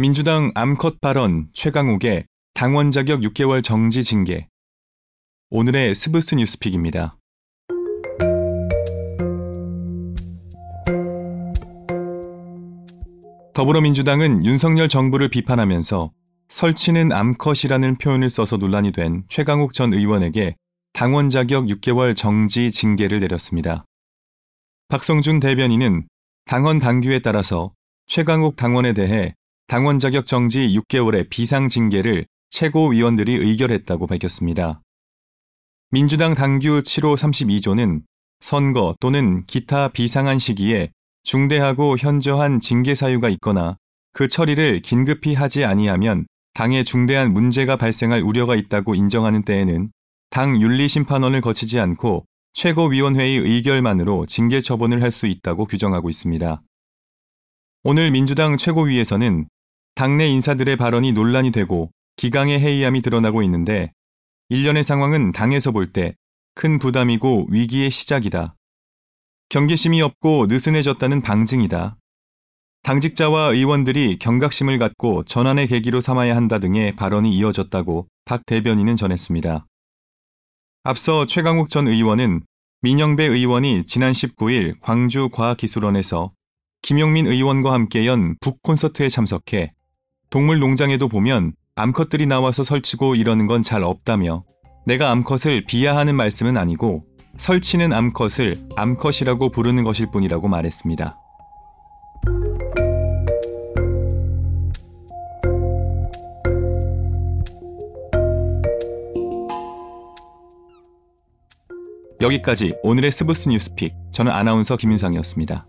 민주당 암컷 발언 최강욱에 당원 자격 6개월 정지 징계. 오늘의 스브스 뉴스픽입니다. 더불어민주당은 윤석열 정부를 비판하면서 설치는 암컷이라는 표현을 써서 논란이 된 최강욱 전 의원에게 당원 자격 6개월 정지 징계를 내렸습니다. 박성준 대변인은 당헌 당규에 따라서 최강욱 당원에 대해 당원 자격 정지 6개월의 비상 징계를 최고위원들이 의결했다고 밝혔습니다. 민주당 당규 7호 32조는 선거 또는 기타 비상한 시기에 중대하고 현저한 징계 사유가 있거나 그 처리를 긴급히 하지 아니하면 당에 중대한 문제가 발생할 우려가 있다고 인정하는 때에는 당 윤리심판원을 거치지 않고 최고위원회의 의결만으로 징계 처분을 할 수 있다고 규정하고 있습니다. 오늘 민주당 최고위에서는 당내 인사들의 발언이 논란이 되고 기강의 해이함이 드러나고 있는데 일련의 상황은 당에서 볼 때 큰 부담이고 위기의 시작이다. 경계심이 없고 느슨해졌다는 방증이다. 당직자와 의원들이 경각심을 갖고 전환의 계기로 삼아야 한다 등의 발언이 이어졌다고 박 대변인은 전했습니다. 앞서 최강욱 전 의원은 민영배 의원이 지난 19일 광주과학기술원에서 김용민 의원과 함께 연 북콘서트에 참석해 동물 농장에도 보면 암컷들이 나와서 설치고 이러는 건 잘 없다며 내가 암컷을 비하하는 말씀은 아니고 설치는 암컷을 암컷이라고 부르는 것일 뿐이라고 말했습니다. 여기까지 오늘의 스브스 뉴스픽. 저는 아나운서 김윤상이었습니다.